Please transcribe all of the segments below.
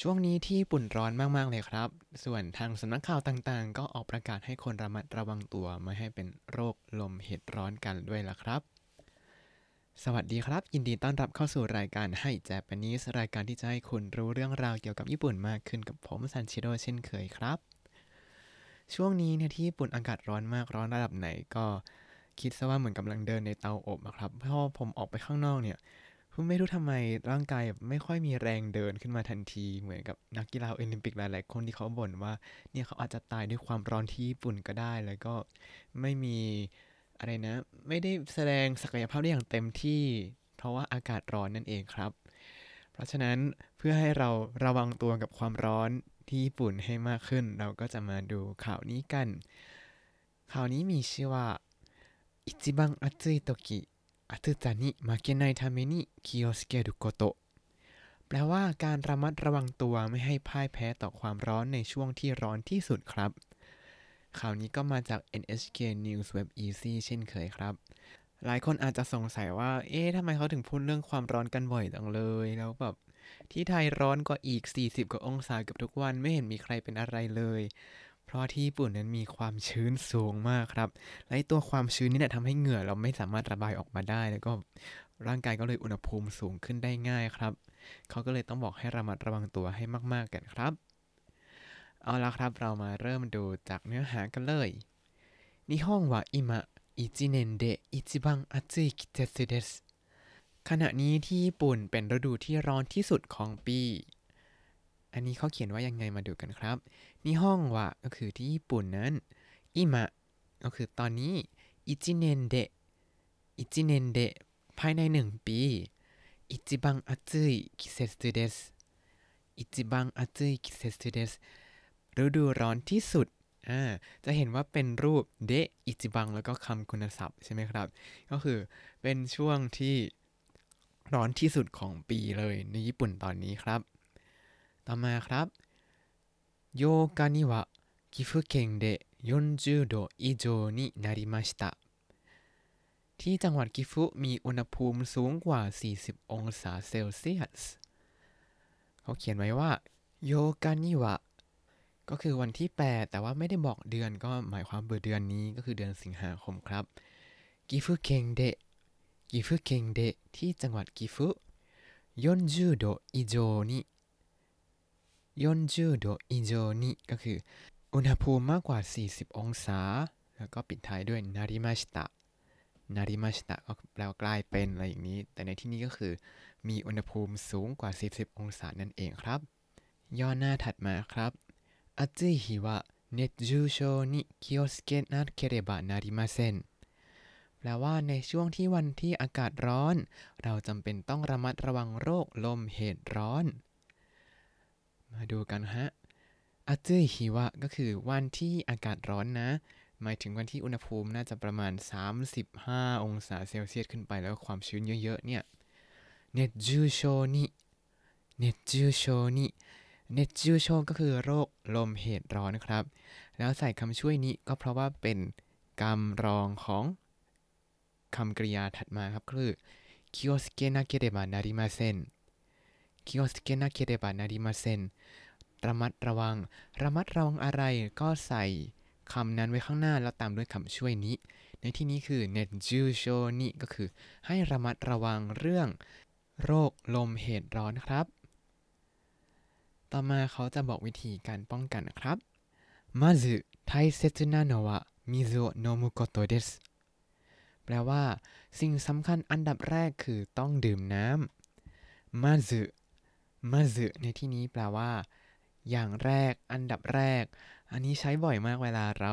ช่วงนี้ที่ญี่ปุ่นร้อนมากๆเลยครับ ส่วนทางสำนักข่าวต่างๆ ก็ออกประกาศให้คนระมัดระวังตัวไม่ให้เป็นโรคลมเห็ดร้อนกันด้วยล่ะครับ สวัสดีครับ ยินดีต้อนรับเข้าสู่รายการให้แจปนิสรายการที่จะให้คุณรู้เรื่องราวเกี่ยวกับญี่ปุ่นมากขึ้นกับผมซันชิโร่เช่นเคยครับ ช่วงนี้เนี่ยที่ญี่ปุ่นอากาศร้อนมากร้อนระดับไหนก็คิดซะว่าเหมือนกำลังเดินในเตาอบอะครับเพราะผมออกไปข้างนอกเนี่ย ไม่รู้ทำไมร่างกายไม่ค่อยมีแรงเดินขึ้นมาทันทีเหมือนกับนักกีฬาโอลิมปิกหลายๆคนที่เขาบ่นว่าเนี่ยเขาอาจจะตายด้วยความร้อนที่ญี่ปุ่นก็ได้ แล้วก็ไม่มีอะไรนะ ไม่ได้แสดงศักยภาพได้อย่างเต็มที่ เพราะว่าอากาศร้อนนั่นเองครับ เพราะฉะนั้นเพื่อให้เราระวังตัวกับความร้อนที่ญี่ปุ่นให้มากขึ้น เราก็จะมาดูข่าวนี้กัน ข่าวนี้มีชื่อว่าอิจิบังอัตสึโตกิ 暑さに負けないために気をつけることแปลว่าการระมัดระวังตัวไม่ให้พ่ายแพ้ต่อความร้อนในช่วงที่ร้อนที่สุดครับ ข่าวนี้ก็มาจาก NHK News Web Easy เช่นเคยครับ หลายคนอาจจะสงสัยว่า เอ๊ะทำไมเขาถึงพูดเรื่องความร้อนกันบ่อยจังเลย แล้วแบบที่ไทยร้อนกว่าอีก 40 กว่าองศาเกับทุกวันไม่เห็นมีใครเป็นอะไรเลย เพราะที่ญี่ปุ่นนั้นมีความชื้นสูงมากครับ และตัวความชื้นนี่แหละทำให้เหงื่อเราไม่สามารถระบายออกมาได้ แล้วก็ร่างกายก็เลยอุณหภูมิสูงขึ้นได้ง่ายครับ เขาก็เลยต้องบอกให้ระมัดระวังตัวให้มาก ๆ กันครับ เอาละครับเรามาเริ่มดูจากเนื้อหากันเลยนิฮงวะอิมะอิจิเนนเดะอิจิบังอัจิคิเตสึเดสขณะนี้ที่ญี่ปุ่นเป็นฤดูที่ร้อนที่สุดของปี อันนี้เขาเขียนว่ายังไงมาดูกันครับนิฮงวะก็คือที่ญี่ปุ่นนั้นอิมะก็คือตอนนี้อิจิเนนเดะอิจิเนนเดะภายในหนึ่งปีอิจิบังอัตสึกิเซสึเดสอิจิบังอัตสึกิเซสึเดสฤดูร้อนที่สุดอ่าจะเห็นว่าเป็นรูปเดะอิจิบังแล้วก็คำคุณศัพท์ใช่ไหมครับ ก็คือเป็นช่วงที่ร้อนที่สุดของปีเลยในญี่ปุ่นตอนนี้ครับ ต่อมาครับ8日には岐阜県で40度以上になりましたที่จังหวัดกิฟุมีอุณหภูมิสูงกว่า 40 องศาเซลเซียส เขาเขียนไว้ว่าโยกานิวะก็คือวันที่ 8 แต่ว่าไม่ได้บอกเดือนก็หมายความเบอร์เดือนนี้ก็คือเดือนสิงหาคมครับกิฟุเคนเดะกิฟุเคนเดะที่จังหวัดกิฟุ40度以上に ยอนจูโดอิโจนิก็คือ อุณหภูมิมากกว่า 40 องศา แล้วก็ปิดท้ายด้วยนาริมาชิตะนาริมาชิตะก็แปลว่ากลายเป็นอะไรอย่างนี้ แต่ในที่นี้ก็คือ มีอุณหภูมิสูงกว่า 40 องศานั่นเองครับ ย่อหน้าถัดมาครับอัตจิฮิวะเนจูโชนิคิโอสเกะนาเคเรบะนาริมาเซนแปลว่าในช่วงที่วันที่อากาศร้อน เราจำเป็นต้องระมัดระวังโรคลมเหตุร้อน มาดูกันฮะอาซึฮิวะก็คือวันที่อากาศร้อนนะ หมายถึงวันที่อุณหภูมิน่าจะประมาณ 35 องศาเซลเซียสขึ้นไปแล้วความชื้นเยอะๆเนี่ยเนจูโชนิเนจูโชนิเนจูโชก็คือโรคลมเหตุร้อนครับ แล้วใส่คำช่วยนี้ก็เพราะว่าเป็นกรรมรองของคำกริยาถัดมาครับคือคิโอสเกนาเกเรบานาริมาเซน คิโอสเกนาเกเรบานาริมาเซนระมัดระวัง ระมัดระวังอะไรก็ใส่คำนั้นไว้ข้างหน้าแล้วตามด้วยคำช่วยนี้ ในที่นี้คือเนจูโชนิก็คือ ให้ระมัดระวังเรื่องโรคลมเหตุร้อนครับ ต่อมาเขาจะบอกวิธีการป้องกันนะครับまず大切なのは水を飲むことですแปลว่า สิ่งสำคัญอันดับแรกคือต้องดื่มน้ำมาซึ มาซึในที่นี้แปลว่า อย่างแรก อันดับแรก อันนี้ใช้บ่อยมากเวลาเรา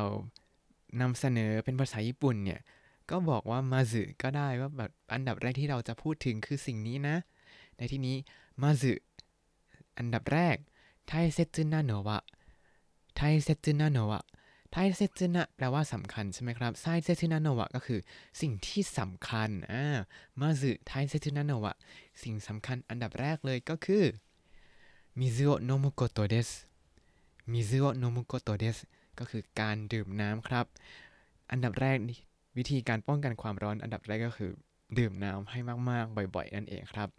นำเสนอเป็นภาษาญี่ปุ่นเนี่ย ก็บอกว่าまず ก็ได้ว่าแบบอันดับแรกที่เราจะพูดถึงคือสิ่งนี้นะ ในที่นี้まず อันดับแรก 大切なのは 大切なのは 大切な แปลว่าสำคัญใช่ไหมครับ大切なのは ก็คือสิ่งที่สำคัญอ่าまず大切なのは สิ่งสำคัญอันดับแรกเลยก็คือ มิซุโอะโนมุโกโตเดสมิซุโอะโนมุโกโตเดสก็คือการดื่มน้ำครับ อันดับแรกวิธีการป้องกันความร้อนอันดับแรกก็คือ ดื่มน้ำให้มากๆ บ่อยๆ นั่นเองครับ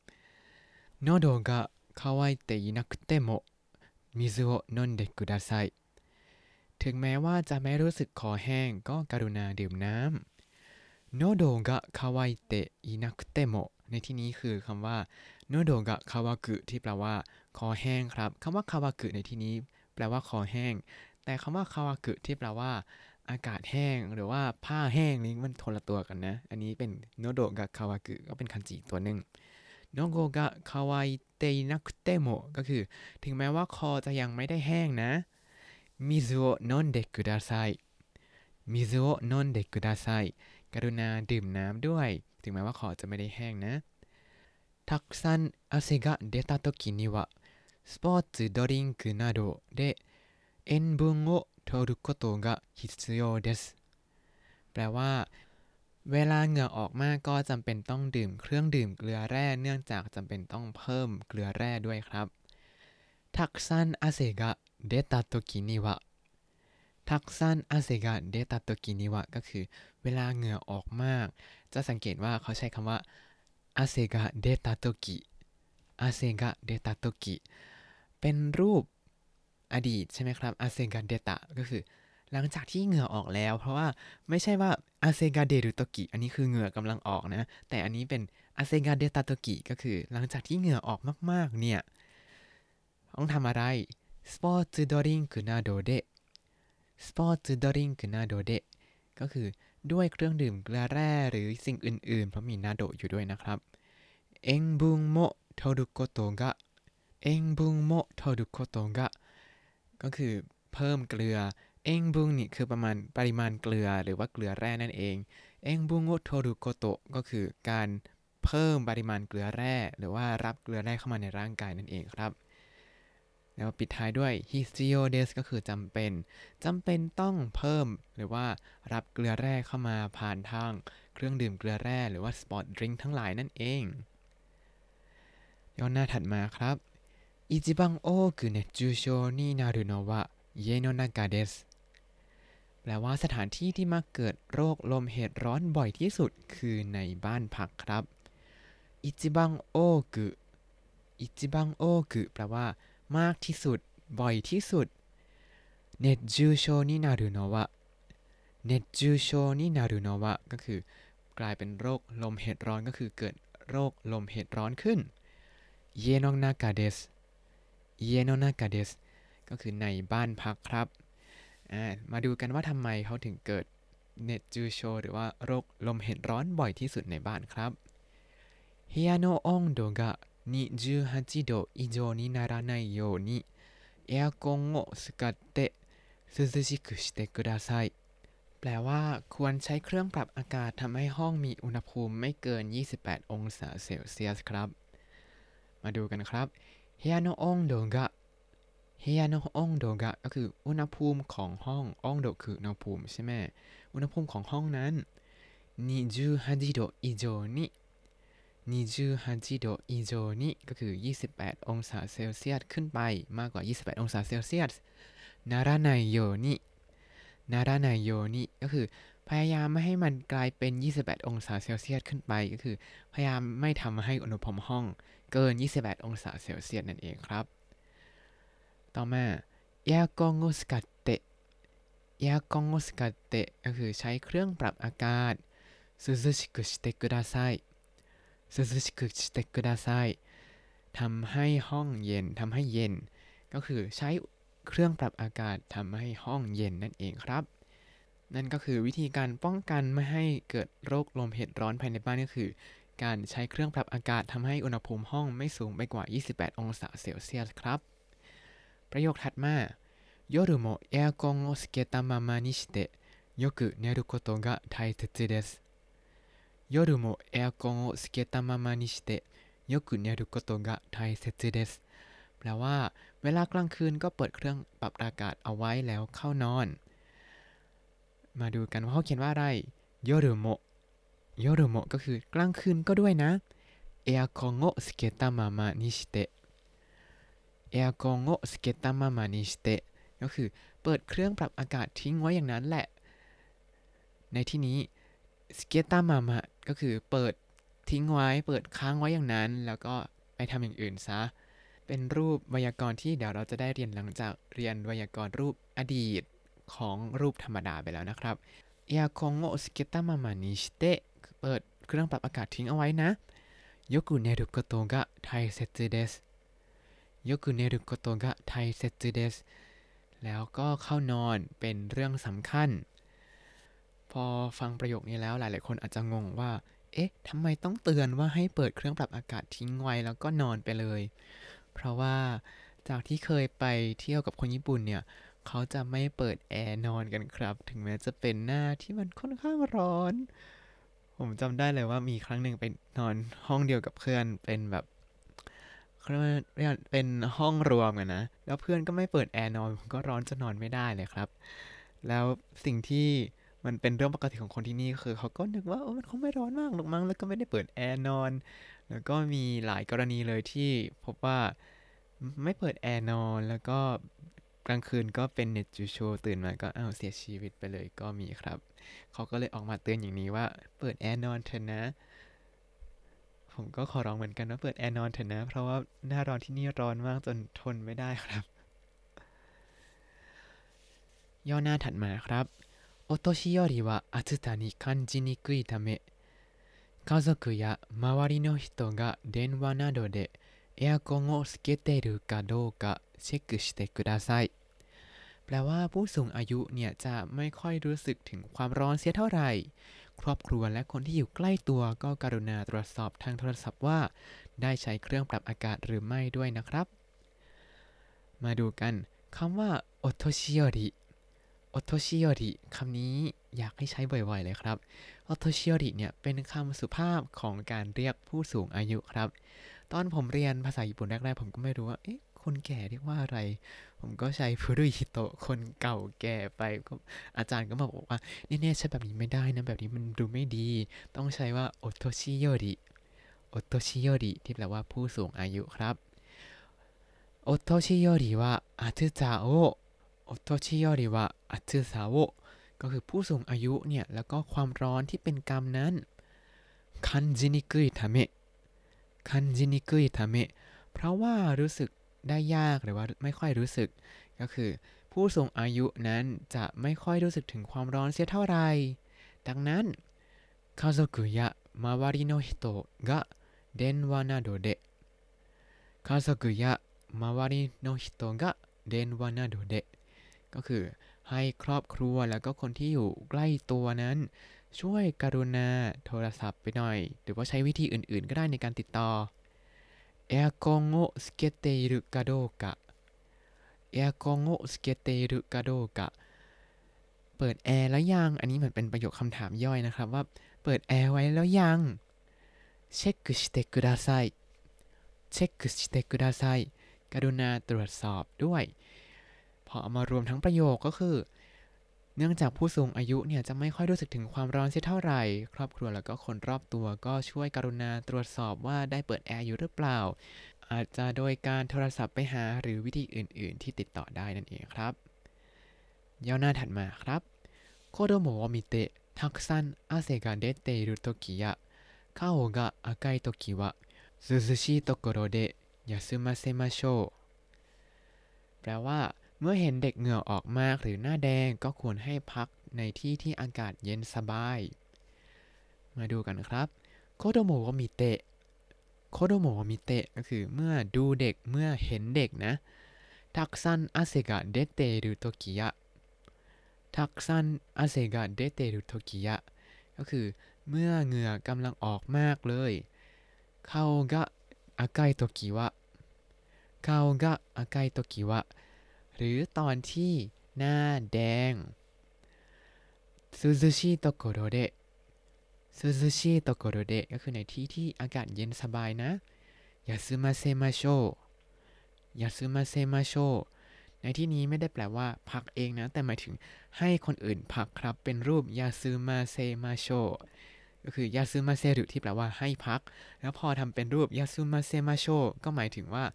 โนโดกะคาวายเตอินักเตโม 水を飲んでくださいถึงแม้ว่าจะไม่รู้สึกคอแห้งก็กรุณาดื่มน้ำโนโดกะคาวายเตะอินักเตโมในที่นี้คือคำว่า โนโดกะคาวากุที่แปลว่า คอแห้งครับคำว่า 渇く ในที่นี้ แปลว่าคอแห้ง แต่คำว่าคาวากุที่แปลว่า อากาศแห้ง หรือว่าผ้าแห้งนี่มันคนละตัวกันนะ อันนี้เป็นのどが渇く ก็เป็นคันจิตัวหนึ่งのどが渇いてなくても ก็คือ ถึงแม้ว่าคอจะยังไม่ได้แห้งนะ水を飲んでください 水を飲んでくださいกรุณาดื่มน้ำด้วย ถึงแม้ว่าคอจะไม่ได้แห้งนะ たくさん汗が出た時にはスポーツドリンクなどで塩分を取ることが必要ですแปลว่า เวลาเหงื่อออกมากก็จำเป็นต้องดื่มเครื่องดื่มเกลือแร่เนื่องจากจำเป็นต้องเพิ่มเกลือแร่ด้วยครับทักซันอาเซกะเดตาโตกินิวะทักซันอาเซกะเดตาโตกินิวะก็คือ เวลาเหงื่อออกมาก จะสังเกตว่าเขาใช้คำว่าอา 汗が出たとき 汗が出たとき เป็นรูปอดีตใช่ไหมครับ 汗が出た ก็คือ หลังจากที่เหงื่อออกแล้ว เพราะว่าไม่ใช่ว่า 汗が出るとき อันนี้คือเหงื่อกำลังออกนะ แต่อันนี้เป็น 汗が出たとき ก็คือ หลังจากที่เหงื่อออกมากๆเนี่ยต้องทำอะไรสปอร์ตดริงクนาโดเดสปอร์ตดริงクนาโดเดก็คือ ด้วยเครื่องดื่มเกลือแร่หรือสิ่งอื่นๆ เพราะมี など อยู่ด้วยนะครับ 塩分もとることが 塩分もとることが ก็คือเพิ่มเกลือ 塩分 นี่คือประมาณปริมาณเกลือหรือว่าเกลือแร่นั่นเอง 塩分をとること ก็คือการเพิ่มปริมาณเกลือแร่ หรือว่ารับเกลือแร่เข้ามาในร่างกายนั่นเองครับ แล้วปิดท้ายด้วย 必要です ก็คือจำเป็นจำเป็นต้องเพิ่ม หรือว่ารับเกลือแร่เข้ามาผ่านทางเครื่องดื่มเกลือแร่หรือว่า sport drink ทั้งหลายนั่นเองย่อหน้าถัดมาครับ 一番多く熱中症になるのは家の中です แปลว่าสถานที่ที่มักเกิดโรคลมเหตุร้อนบ่อยที่สุดคือในบ้านพักครับอิจิบังโอกุอิจิบังโอกุแปลว่า มากที่สุด บ่อยที่สุดเนจูโชนินารุโนวะเนจูโชนินารุโนวะก็คือกลายเป็นโรคลมเหตุร้อนก็คือเกิดโรคลมเหตุร้อนขึ้นเยโนนากาเดสเยโนนากาเดสก็คือในบ้านพักครับมาดูกันว่าทำไมเขาถึงเกิดเนจูโชหรือว่าโรคลมเหตุร้อนบ่อยที่สุดในบ้านครับเฮียโนองโดกะ 28度以上にならないようにエアコンを使って涼しくしてくださいแปลว่าควรใช้เครื่องปรับอากาศทำให้ห้องมีอุณหภูมิไม่เกิน 28 องศาเซลเซียสครับ มาดูกันครับเฮียโนองโดกะเฮียโนองโดกะก็คืออุณหภูมิของห้ององโดคืออุณหภูมิใช่ไหมอุณหภูมิของห้องนั้น28度以上に 28度以上にก็คือ 28 องศาเซลเซียสขึ้นไปมากกว่า 28 องศาเซลเซียสนาราไนโยนินาราไนโยนิก็คือ พยายามไม่ให้มันกลายเป็น 28 องศาเซลเซียสขึ้นไป ก็คือ พยายามไม่ทำให้อุณหภูมิห้องเกิน 28 องศาเซลเซียสนั่นเองครับ ต่อมาエアコンを使ってエアコンを使ってก็คือใช้เครื่องปรับอากาศ涼しくしてくださいซึซึ กุชิเตกุดาไซทำให้ห้องเย็นทำให้เย็น ก็คือใช้เครื่องปรับอากาศทำให้ห้องเย็นนั่นเองครับ นั่นก็คือวิธีการป้องกันไม่ให้เกิดโรคลมเหตุร้อนภายในบ้านก็คือ การใช้เครื่องปรับอากาศทำให้อุณหภูมิห้องไม่สูงไปกว่า 28 องศาเซลเซียสครับ ประโยคถัดมา夜もエアコンをつけたままにしてよく寝ることが大切です 夜もエアコンをつけたままにしてよく寝ることが大切ですแปลว่า เวลากลางคืนก็เปิดเครื่องปรับอากาศเอาไว้แล้วเข้านอน มาดูกันว่าเขาเขียนว่าอะไรโยรุโมโยรุโมก็คือกลางคืนก็ด้วยนะエアコンをつけたままにしてエアコンをつけたままにしてก็คือเปิดเครื่องปรับอากาศทิ้งไว้อย่างนั้นแหละ ในที่นี้ つけたまま ก็คือเปิดทิ้งไว้เปิดค้างไว้อย่างนั้น แล้วก็ไปทำอย่างอื่นซะ เป็นรูปไวยากรณ์ที่เดี๋ยวเราจะได้เรียนหลังจากเรียนไวยากรณ์รูปอดีตของรูปธรรมดาไปแล้วนะครับエアコンをつけたままにして เปิดเครื่องปรับอากาศทิ้งเอาไว้นะ よく寝ることが大切です よく寝ることが大切です แล้วก็เข้านอนเป็นเรื่องสำคัญ พอฟังประโยคนี้แล้วหลาย ๆ คนอาจจะงงว่า เอ๊ะทำไมต้องเตือนว่าให้เปิดเครื่องปรับอากาศทิ้งไว้แล้วก็นอนไปเลย เพราะว่าจากที่เคยไปเที่ยวกับคนญี่ปุ่นเนี่ย เขาจะไม่เปิดแอร์นอนกันครับ ถึงแม้จะเป็นหน้าที่มันค่อนข้างร้อน ผมจำได้เลยว่ามีครั้งหนึ่งไปนอนห้องเดียวกับเพื่อนเป็นแบบเขาเรียกเป็นห้องรวมกันนะ แล้วเพื่อนก็ไม่เปิดแอร์นอนผมก็ร้อนจะนอนไม่ได้เลยครับ แล้วสิ่งที่ มันเป็นเรื่องปกติของคนที่นี่คือเขาก็นึกว่าเออมันคงไม่ร้อนมากหรอกมั้งแล้วก็ไม่ได้เปิดแอร์นอน แล้วก็มีหลายกรณีเลยที่พบว่าไม่เปิดแอร์นอนแล้วก็กลางคืนก็เป็นเน็ตจูโชตื่นมาก็อ้าวเสียชีวิตไปเลยก็มีครับ เขาก็เลยออกมาเตือนอย่างนี้ว่า เปิดแอร์นอนเถอะนะ ผมก็ขอร้องเหมือนกันว่าเปิดแอร์นอนเถอะนะ เพราะว่าหน้าร้อนที่นี่ร้อนมากจนทนไม่ได้ครับ ย่อหน้าถัดมาครับ お年寄りは暑さに感じにくいため家族や周りの人が電話などでエアコンをつけているかどうかเช็คしてくださいแปลว่าผู้สูงอายุเนี่ยจะไม่ค่อยรู้สึกถึงความร้อนเสียเท่าไหร่ ครอบครัวและคนที่อยู่ใกล้ตัวก็กรุณาตรวจสอบทางโทรศัพท์ว่า ได้ใช้เครื่องปรับอากาศหรือไม่ด้วยนะครับ มาดูกันคำว่าโอโตชิโยริ โอโตชิโยริคำนี้อยากให้ใช้บ่อยๆเลยครับโอโตชิโยริเนี่ยเป็นคำสุภาพของการเรียกผู้สูงอายุครับ ตอนผมเรียนภาษาญี่ปุ่นแรกๆ ผมก็ไม่รู้ว่า เอ๊ะ คนแก่เรียกว่าอะไร ผมก็ใช้ฟุรุฮิโตะคนเก่าแก่ไปก็อาจารย์ก็มาบอกว่าเนี่ยใช้แบบนี้ไม่ได้นะ แบบนี้มันดูไม่ดี ต้องใช้ว่าโอโตชิโยริโอโตชิโยริที่แปลว่าผู้สูงอายุครับโอโตชิโยริว่า暑さを お年寄りは暑さを ก็คือผู้สูงอายุเนี่ย แล้วก็ความร้อนที่เป็นกรรมนั้น 感じにくいため 感じにくいため เพราะว่ารู้สึกได้ยากหรือว่าไม่ค่อยรู้สึก ก็คือ ผู้สูงอายุนั้นจะไม่ค่อยรู้สึกถึงความร้อนเสียเท่าไหร่ดังนั้น 家族や周りの人が電話などで家族や周りの人が電話などで คือ ให้ครอบครัวแล้วก็คนที่อยู่ใกล้ตัวนั้น ช่วยกรุณาโทรศัพท์ไปหน่อย หรือว่าใช้วิธีอื่นๆ ก็ได้ในการติดต่อエアコンをつけているかどうかエアコンをつけているかどうかเปิดแอร์แล้วยัง อันนี้เหมือนเป็นประโยคคำถามย่อยนะครับว่า เปิดแอร์ไว้แล้วยังเช็คしてくださいเช็คしてくださいกรุณาตรวจสอบด้วย พ พอเอามารวมทั้งประโยคก็คือ เนื่องจากผู้สูงอายุเนี่ยจะไม่ค่อยรู้สึกถึงความร้อนเสียเท่าไหร่ ครอบครัวแล้วก็คนรอบตัวก็ช่วยกรุณาตรวจสอบว่าได้เปิดแอร์อยู่หรือเปล่า อาจจะโดยการโทรศัพท์ไปหาหรือวิธีอื่น ๆ ที่ติดต่อได้นั่นเองครับย่อหน้าถัดมาครับโคโดโมะมิเตะทักซันอาเซกาเดเตรุโตกิยะคาโอกะอากายโตกิวะซูซูชิโตโกโรเดยาซึมาเซมาโชแปลว่า มื่อเห็นเด็กเหงื่อออกมากหรือหน้าแดงก็ควรให้พักในที่ที่อากาศเย็นสบาย มาดูกันครับ子どもを見て 子どもを見て ก็คือเมื่อดูเด็กเมื่อเห็นเด็กนะ たくさん汗が出ているときやたくさん汗が出ているときや ก็คือเมื่อเหงื่อกำลังออกมากเลย 顔が赤いときは 顔が赤いときは หรือตอนที่หน้าแดง 涼しいところで 涼しいところで ก็คือในที่ที่อากาศเย็นสบายนะ 休ませましょう休ませましょう ในที่นี้ไม่ได้แปลว่าพักเองนะ แต่หมายถึงให้คนอื่นพักครับเป็นรูป 休ませましょう ก็คือ 休ませる ที่แปลว่าให้พัก แล้วพอทำเป็นรูป 休ませましょう ก็หมายถึงว่า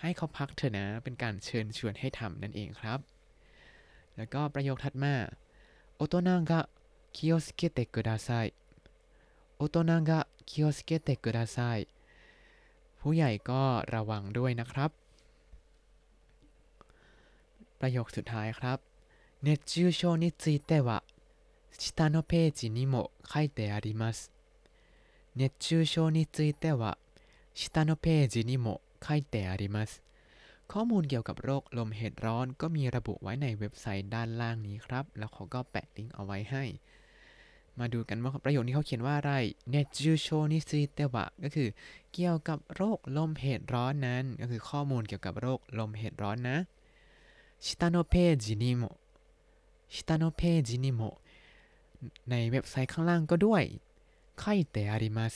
ให้เขาพักเถอะนะ เป็นการเชิญชวนให้ทำนั่นเองครับ แล้วก็ประโยคถัดมา 大人が気をつけてください 大人が気をつけてくださいผู้ใหญ่ก็ระวังด้วยนะครับ ประโยคสุดท้ายครับเนจูโชนิจิเตวะ 下のページにも書いてあります熱中症については下のページにも書いてありますข้อมูลเกี่ยวกับโรคลมเห็ดร้อนก็มีระบุไว้ในเว็บไซต์ด้านล่างนี้ครับ แล้วเขาก็แปะลิงก์เอาไว้ให้ มาดูกันว่าประโยคนี้เขาเขียนว่าอะไรเนจูโชนิซิเตวะก็คือ เกี่ยวกับโรคลมเห็ดร้อนนั้น ก็คือข้อมูลเกี่ยวกับโรคลมเห็ดร้อนนะชิตาโนเพจินิโมชิตาโนเพจินิโม ในเว็บไซต์ข้างล่างก็ด้วย 書いてあります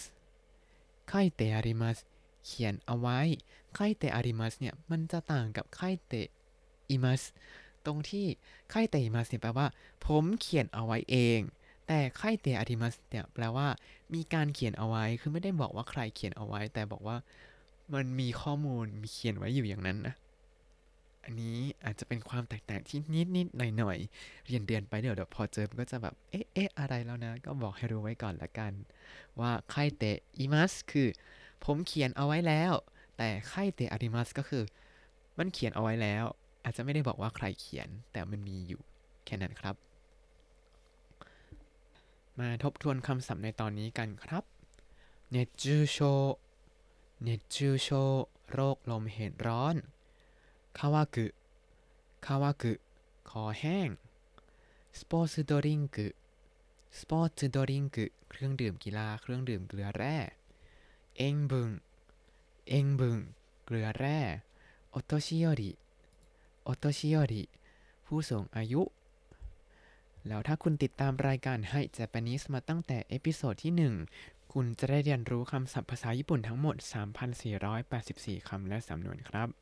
書いてあります เขียนเอาไว้ 書いてあります เนี่ย มันจะต่างกับ書いています ตรงที่ 書いています เนี่ยแปลว่า ผมเขียนเอาไว้เอง แต่ไคเตอาริมัสเนี่ยแปลว่า มีการเขียนเอาไว้ คือไม่ได้บอกว่าใครเขียนเอาไว้ แต่บอกว่า มันมีข้อมูลมีเขียนไว้อยู่อย่างนั้นนะ อันนี้อาจจะเป็นความแตกต่างที่นิดนิดหน่อยหน่อยๆเรียนเรียนไปเดี๋ยวเดี๋ยวพอเจอมันก็จะแบบเอ๊ะเอ๊ะอะไรแล้วนะ ก็บอกให้รู้ไว้ก่อนละกัน ว่าไคเตอิมัสคือ ผมเขียนเอาไว้แล้ว แต่ไคเตอาริมัสก็คือ มันเขียนเอาไว้แล้ว อาจจะไม่ได้บอกว่าใครเขียนแต่มันมีอยู่แค่นั้นครับ มาทบทวนคำศัพท์ในตอนนี้กันครับ熱中症 熱中症 โรคลมเหตุร้อน 渇く 渇く คอแห้ง スポーツドリンク スポーツドリンク เครื่องดื่มกีฬาเครื่องดื่มเกลือแร่塩分 塩分 เกลือแร่ お年寄り お年寄り ผู้สูงอายุ แล้วถ้าคุณติดตามรายการให้ Japanese มาตั้งแต่เอพิโซดที่ 1 คุณจะได้เรียนรู้คำศัพท์ภาษาญี่ปุ่นทั้งหมด 3,484 คำและสำนวนครับ